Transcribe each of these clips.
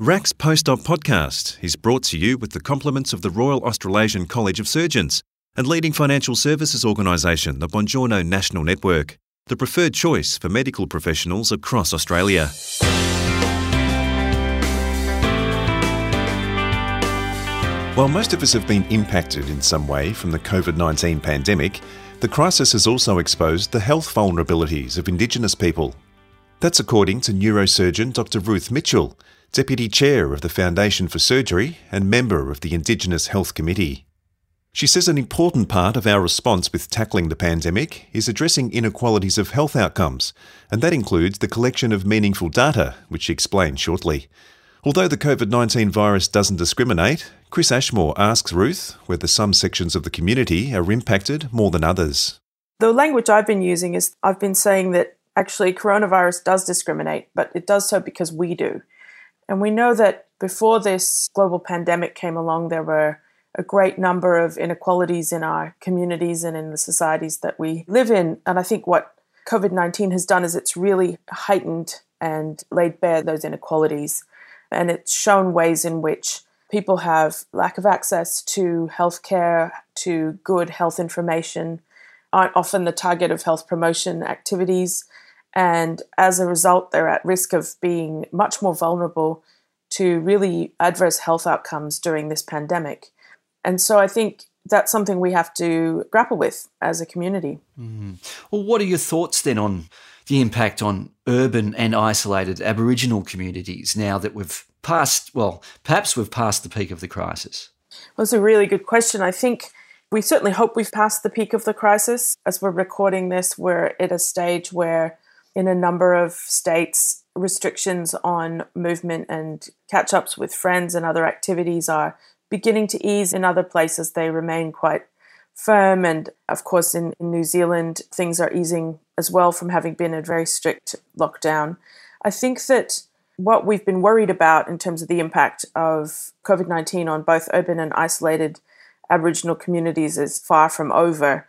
RACS Post-Op podcast is brought to you with the compliments of the Royal Australasian College of Surgeons and leading financial services organisation, the Bongiorno National Network, the preferred choice for medical professionals across Australia. While most of us have been impacted in some way from the COVID 19 pandemic, the crisis has also exposed the health vulnerabilities of Indigenous people. That's according to neurosurgeon Dr. Ruth Mitchell, Deputy Chair of the Foundation for Surgery and member of the Indigenous Health Committee. She says an important part of our response with tackling the pandemic is addressing inequalities of health outcomes, and that includes the collection of meaningful data, which she explains shortly. Although the COVID 19 virus doesn't discriminate, Chris Ashmore asks Ruth whether some sections of the community are impacted more than others. The language I've been using is I've been saying that actually coronavirus does discriminate, but it does so because we do. And we know that before this global pandemic came along, there were a great number of inequalities in our communities and in the societies that we live in. And I think what COVID 19 has done is it's really heightened and laid bare those inequalities and it's shown ways in which people have lack of access to healthcare, to good health information, aren't often the target of health promotion activities, and as a result, they're at risk of being much more vulnerable to really adverse health outcomes during this pandemic. And so I think that's something we have to grapple with as a community. Mm. Well, what are your thoughts then on the impact on urban and isolated Aboriginal communities now that we've passed, well, perhaps we've passed the peak of the crisis? Well, that's a really good question. I think we certainly hope we've passed the peak of the crisis. As we're recording this, we're at a stage where, in a number of states, restrictions on movement and catch ups with friends and other activities are beginning to ease. In other places, they remain quite firm. And of course, in, in New Zealand, things are easing as well from having been a very strict lockdown. I think that what we've been worried about in terms of the impact of COVID 19 on both urban and isolated Aboriginal communities is far from over.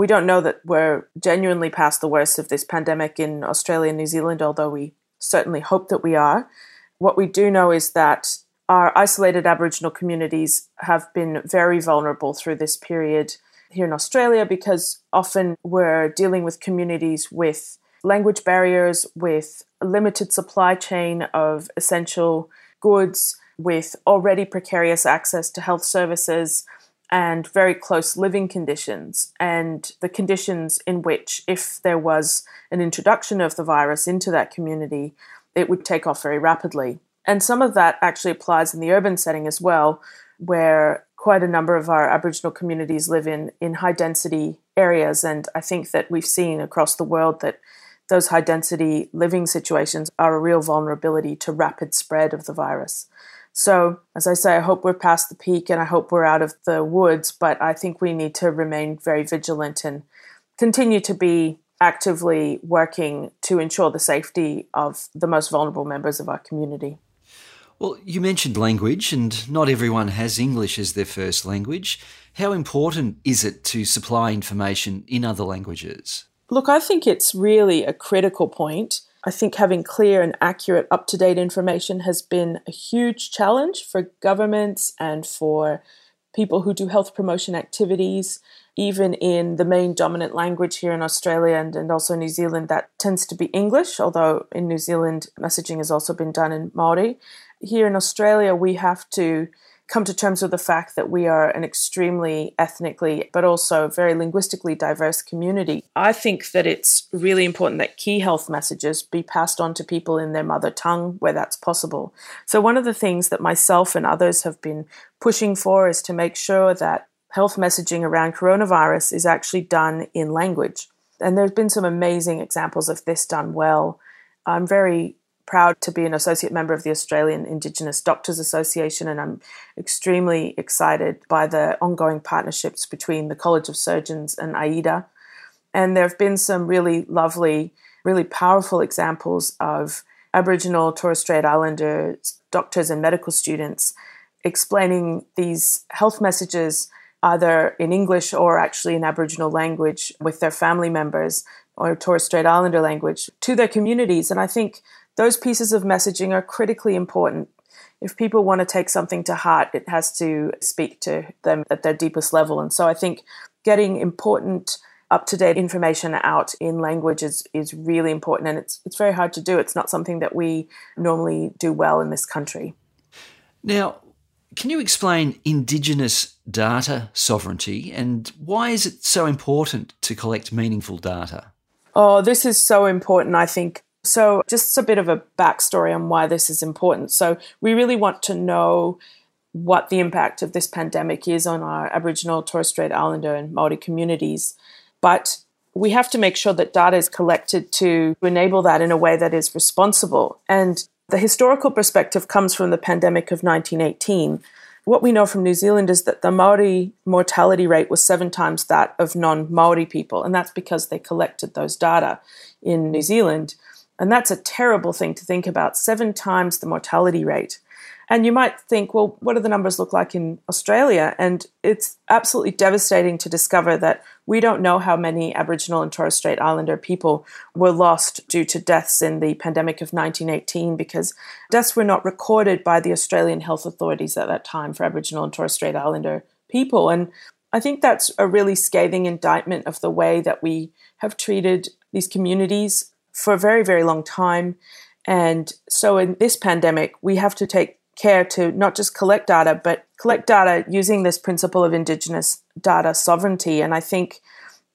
We don't know that we're genuinely past the worst of this pandemic in Australia and New Zealand, although we certainly hope that we are. What we do know is that our isolated Aboriginal communities have been very vulnerable through this period here in Australia because often we're dealing with communities with language barriers, with a limited supply chain of essential goods, with already precarious access to health services and very close living conditions, and the conditions in which, if there was an introduction of the virus into that community, it would take off very rapidly. And some of that actually applies in the urban setting as well, where quite a number of our Aboriginal communities live in, in high density areas. And I think that we've seen across the world that those high density living situations are a real vulnerability to rapid spread of the virus. So, as I say, I hope we're past the peak and I hope we're out of the woods, but I think we need to remain very vigilant and continue to be actively working to ensure the safety of the most vulnerable members of our community. Well, you mentioned language, and not everyone has English as their first language. How important is it to supply information in other languages? Look, I think it's really a critical point. I think having clear and accurate, up to date information has been a huge challenge for governments and for people who do health promotion activities. Even in the main dominant language here in Australia and, and also New Zealand, that tends to be English, although in New Zealand, messaging has also been done in Maori here in Australia, we have to come to terms with the fact that we are an extremely ethnically but also very linguistically diverse community. I think that it's really important that key health messages be passed on to people in their mother tongue where that's possible. So, one of the things that myself and others have been pushing for is to make sure that health messaging around coronavirus is actually done in language. And there's been some amazing examples of this done well. I'm very proud to be an associate member of the Australian Indigenous Doctors Association, and I'm extremely excited by the ongoing partnerships between the College of Surgeons and AIDA. And there have been some really lovely, really powerful examples of Aboriginal Torres Strait Islander doctors and medical students explaining these health messages either in English or actually in Aboriginal language with their family members or Torres Strait Islander language to their communities. And I think those pieces of messaging are critically important. if people want to take something to heart, it has to speak to them at their deepest level. And so I think getting important up to date information out in language is, is really important and it's it's very hard to do. It's not something that we normally do well in this country. Now, can you explain Indigenous data sovereignty and why is it so important to collect meaningful data? Oh, this is so important, I think. So, just a bit of a backstory on why this is important. So, we really want to know what the impact of this pandemic is on our Aboriginal, Torres Strait Islander, and Maori communities. But we have to make sure that data is collected to enable that in a way that is responsible. And the historical perspective comes from the pandemic of 1918. What we know from New Zealand is that the Maori mortality rate was seven times that of non Maori people, and that's because they collected those data in New Zealand. And that's a terrible thing to think about seven times the mortality rate. And you might think, well, what do the numbers look like in Australia? And it's absolutely devastating to discover that we don't know how many Aboriginal and Torres Strait Islander people were lost due to deaths in the pandemic of 1918 because deaths were not recorded by the Australian health authorities at that time for Aboriginal and Torres Strait Islander people. And I think that's a really scathing indictment of the way that we have treated these communities for a very, very long time. And so in this pandemic, we have to take care to not just collect data, but collect data using this principle of Indigenous data sovereignty. And I think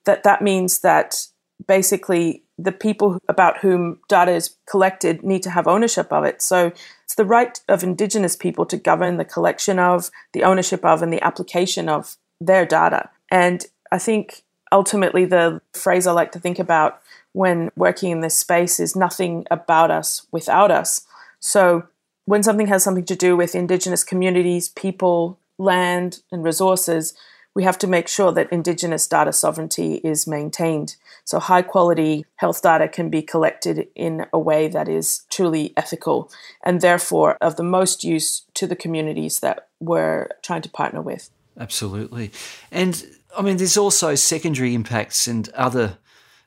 that that means that basically the people about whom data is collected need to have ownership of it. So it's the right of Indigenous people to govern the collection of, the ownership of, and the application of their data. And I think ultimately the phrase I like to think about when working in this space is nothing about us without us. So when something has something to do with Indigenous communities, people, land, and resources, we have to make sure that Indigenous data sovereignty is maintained. So, high quality health data can be collected in a way that is truly ethical and therefore of the most use to the communities that we're trying to partner with. Absolutely. And I mean, there's also secondary impacts and other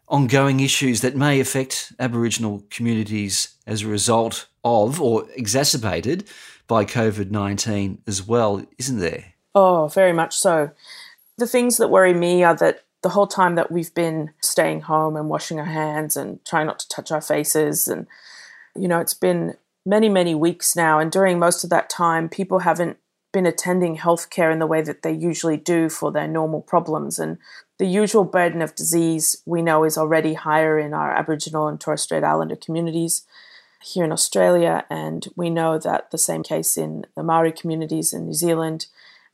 ongoing issues that may affect Aboriginal communities as a result of or exacerbated by COVID 19 as well, isn't there? Oh, very much so. The things that worry me are that the whole time that we've been staying home and washing our hands and trying not to touch our faces, and, you know, it's been many, many weeks now. And during most of that time, people haven't been attending healthcare in the way that they usually do for their normal problems. And the usual burden of disease we know is already higher in our Aboriginal and Torres Strait Islander communities here in Australia, and we know that the same case in the Maori communities in New Zealand.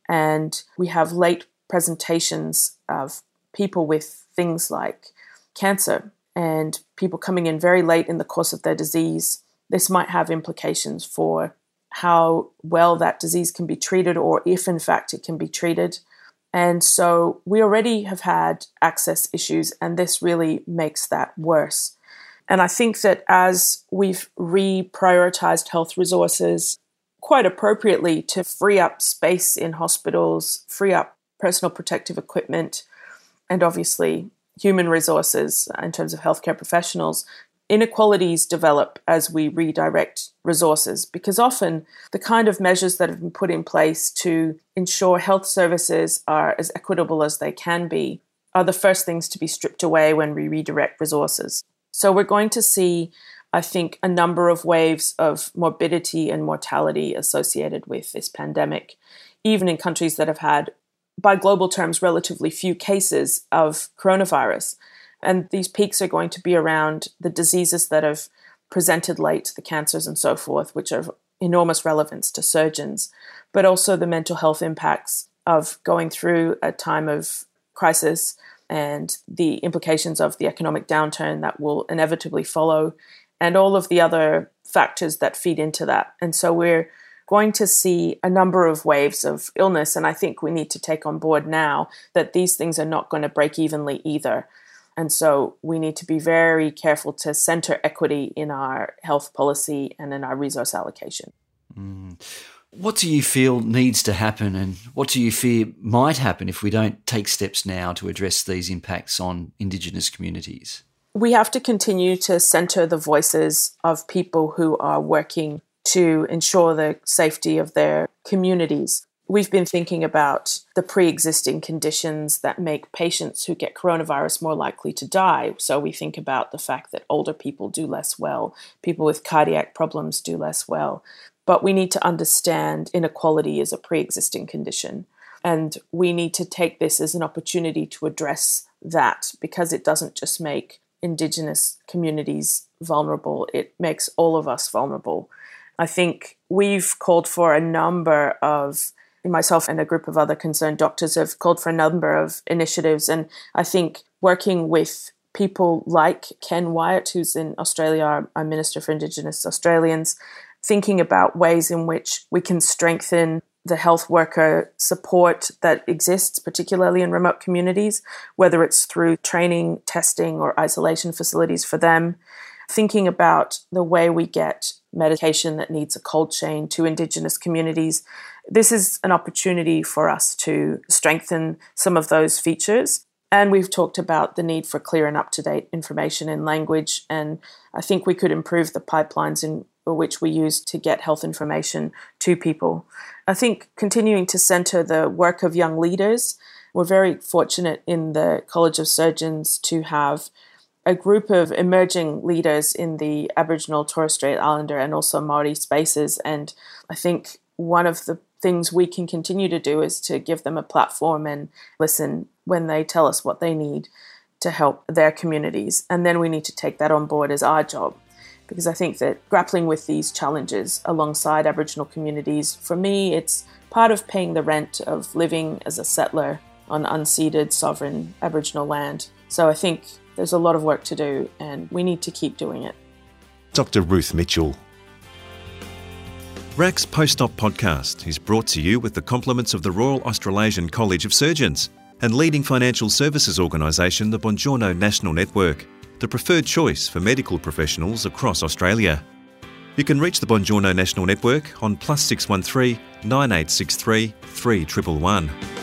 And we have late presentations of people with things like cancer and people coming in very late in the course of their disease. This might have implications for how well that disease can be treated, or if in fact it can be treated. And so we already have had access issues, and this really makes that worse. And I think that as we've reprioritized health resources quite appropriately to free up space in hospitals, free up personal protective equipment, and obviously human resources in terms of healthcare professionals, inequalities develop as we redirect resources because often the kind of measures that have been put in place to ensure health services are as equitable as they can be are the first things to be stripped away when we redirect resources. So we're going to see, I think, a number of waves of morbidity and mortality associated with this pandemic, even in countries that have had, by global terms, relatively few cases of coronavirus. And these peaks are going to be around the diseases that have presented late, the cancers and so forth, which are of enormous relevance to surgeons, but also the mental health impacts of going through a time of crisis and the implications of the economic downturn that will inevitably follow, and all of the other factors that feed into that. And so we're going to see a number of waves of illness. And I think we need to take on board now that these things are not going to break evenly either. And so we need to be very careful to center equity in our health policy and in our resource allocation. Mm. What do you feel needs to happen, and what do you fear might happen if we don't take steps now to address these impacts on Indigenous communities? We have to continue to center the voices of people who are working to ensure the safety of their communities. We've been thinking about the pre existing conditions that make patients who get coronavirus more likely to die. So we think about the fact that older people do less well, people with cardiac problems do less well. But we need to understand inequality is a pre existing condition. And we need to take this as an opportunity to address that because it doesn't just make Indigenous communities vulnerable, it makes all of us vulnerable. I think we've called for a number of myself and a group of other concerned doctors have called for a number of initiatives. And I think working with people like Ken Wyatt, who's in Australia, our, Minister for Indigenous Australians, thinking about ways in which we can strengthen the health worker support that exists, particularly in remote communities, whether it's through training, testing, or isolation facilities for them. Thinking about the way we get medication that needs a cold chain to Indigenous communities. This is an opportunity for us to strengthen some of those features. And we've talked about the need for clear and up to date information in language. And I think we could improve the pipelines in which we use to get health information to people. I think continuing to centre the work of young leaders, we're very fortunate in the College of Surgeons to have a group of emerging leaders in the Aboriginal, Torres Strait Islander, and also Maori spaces. And I think one of the things we can continue to do is to give them a platform and listen when they tell us what they need to help their communities. And then we need to take that on board as our job. Because I think that grappling with these challenges alongside Aboriginal communities, for me, it's part of paying the rent of living as a settler on unceded sovereign Aboriginal land. So I think there's a lot of work to do, and we need to keep doing it. Dr. Ruth Mitchell. RACS Post-Op podcast is brought to you with the compliments of the Royal Australasian College of Surgeons and leading financial services organisation the Bongiorno National Network, the preferred choice for medical professionals across Australia. You can reach the Bongiorno National Network on plus 613 9863 3111.